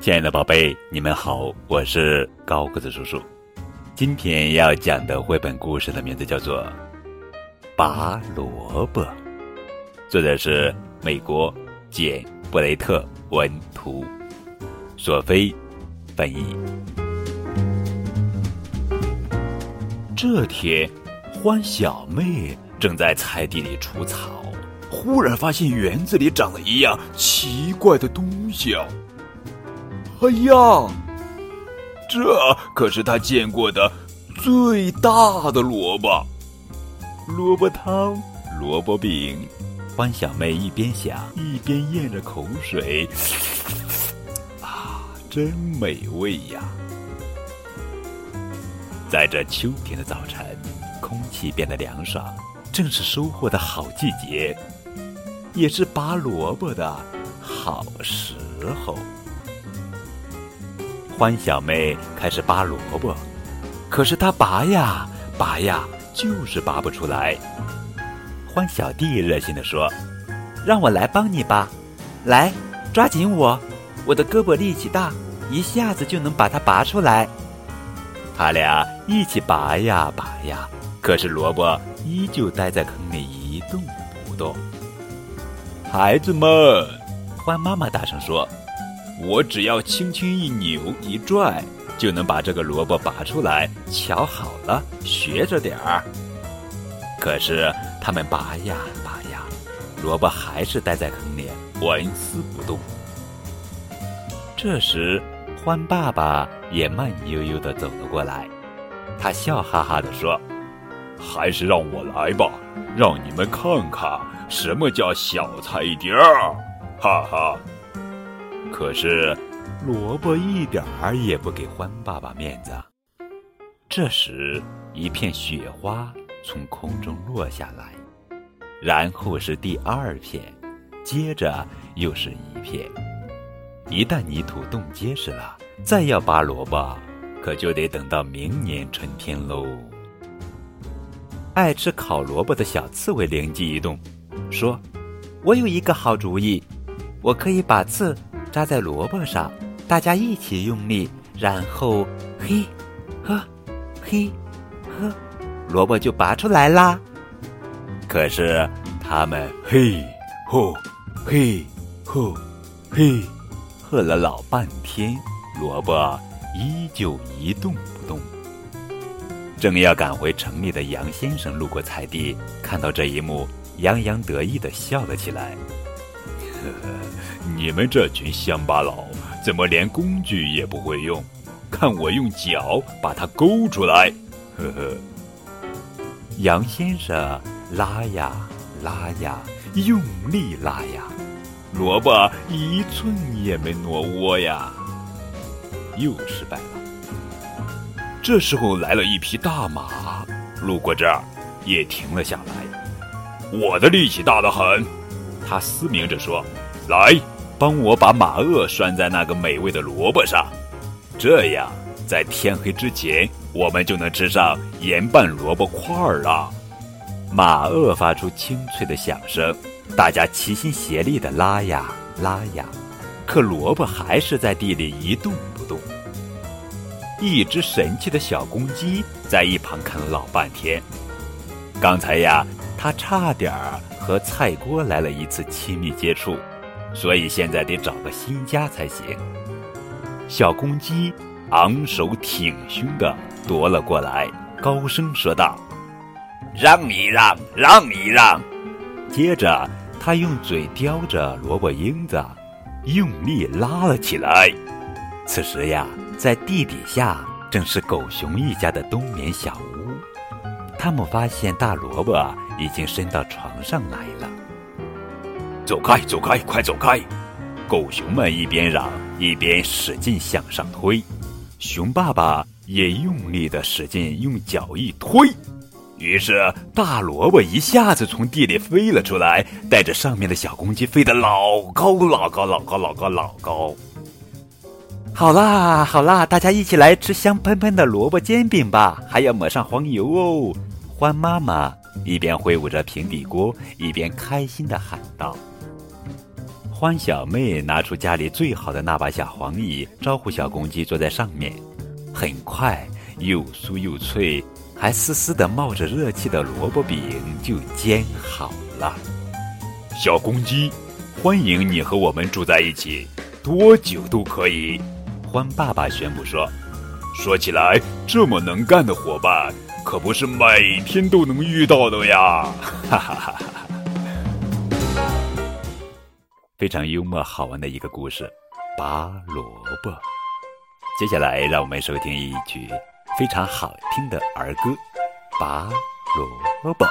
亲爱的宝贝，你们好，我是高个子叔叔。今天要讲的绘本故事的名字叫做《拔萝卜》，作者是美国简·布雷特文图，索菲翻译。这天，欢小妹正在菜地里除草。忽然发现园子里长了一样奇怪的东西啊！哎呀，这可是他见过的最大的萝卜！萝卜汤、萝卜饼，欢小妹一边想一边咽着口水，啊，真美味呀！在这秋天的早晨，空气变得凉爽，正是收获的好季节。也是拔萝卜的好时候。欢小妹开始拔萝卜，可是她拔呀拔呀，就是拔不出来。欢小弟热心的说：“让我来帮你吧，来，抓紧我，我的胳膊力气大，一下子就能把它拔出来。”他俩一起拔呀拔呀，可是萝卜依旧待在坑里一动不动。孩子们，欢妈妈大声说：“我只要轻轻一扭一拽，就能把这个萝卜拔出来。瞧好了，学着点儿。”可是他们拔呀拔呀，萝卜还是待在坑里纹丝不动。这时，欢爸爸也慢悠悠的走了过来，他笑哈哈的说：“还是让我来吧，让你们看看。”什么叫小菜一儿？哈哈！可是萝卜一点儿也不给欢爸爸面子。这时，一片雪花从空中落下来，然后是第二片，接着又是一片。一旦泥土冻结实了，再要拔萝卜，可就得等到明年春天喽。爱吃烤萝卜的小刺猬灵机一动。说：“我有一个好主意，我可以把刺扎在萝卜上，大家一起用力，然后嘿，呵，嘿，呵，萝卜就拔出来啦。可是他们嘿，吼，嘿，吼，嘿，喝了老半天，萝卜依旧一动不动。正要赶回城里的杨先生路过菜地，看到这一幕。”洋洋得意的笑了起来。呵，你们这群乡巴佬，怎么连工具也不会用？看我用脚把它勾出来！呵呵。杨先生拉呀拉呀，用力拉呀，萝卜一寸也没挪窝呀，又失败了。这时候来了一匹大马，路过这儿，也停了下来。我的力气大得很，他嘶鸣着说：“来，帮我把马轭拴在那个美味的萝卜上，这样在天黑之前，我们就能吃上盐拌萝卜块儿了。”马轭发出清脆的响声，大家齐心协力地拉呀拉呀，可萝卜还是在地里一动不动。一只神气的小公鸡在一旁看了老半天，刚才呀。他差点儿和菜锅来了一次亲密接触，所以现在得找个新家才行。小公鸡昂首挺胸的夺了过来，高声说道：“让一让，让一让。”接着，他用嘴叼着萝卜缨子，用力拉了起来。此时呀，在地底下正是狗熊一家的冬眠小屋。他们发现大萝卜。已经伸到床上来了。走开，走开，快走开！狗熊们一边嚷一边使劲向上推，熊爸爸也用力的使劲用脚一推，于是大萝卜一下子从地里飞了出来，带着上面的小公鸡飞得老高老高老高老高老高。好啦好啦，大家一起来吃香喷喷的萝卜煎饼吧，还要抹上黄油哦！欢妈妈。一边挥舞着平底锅，一边开心地喊道：“欢小妹拿出家里最好的那把小黄椅，招呼小公鸡坐在上面。很快，又酥又脆，还丝丝的冒着热气的萝卜饼就煎好了。小公鸡，欢迎你和我们住在一起，多久都可以。欢爸爸宣布说：“说起来，这么能干的伙伴，可不是每天都能遇到的呀！”哈哈哈哈。非常幽默好玩的一个故事，拔萝卜。接下来，让我们收听一曲非常好听的儿歌《拔萝卜》。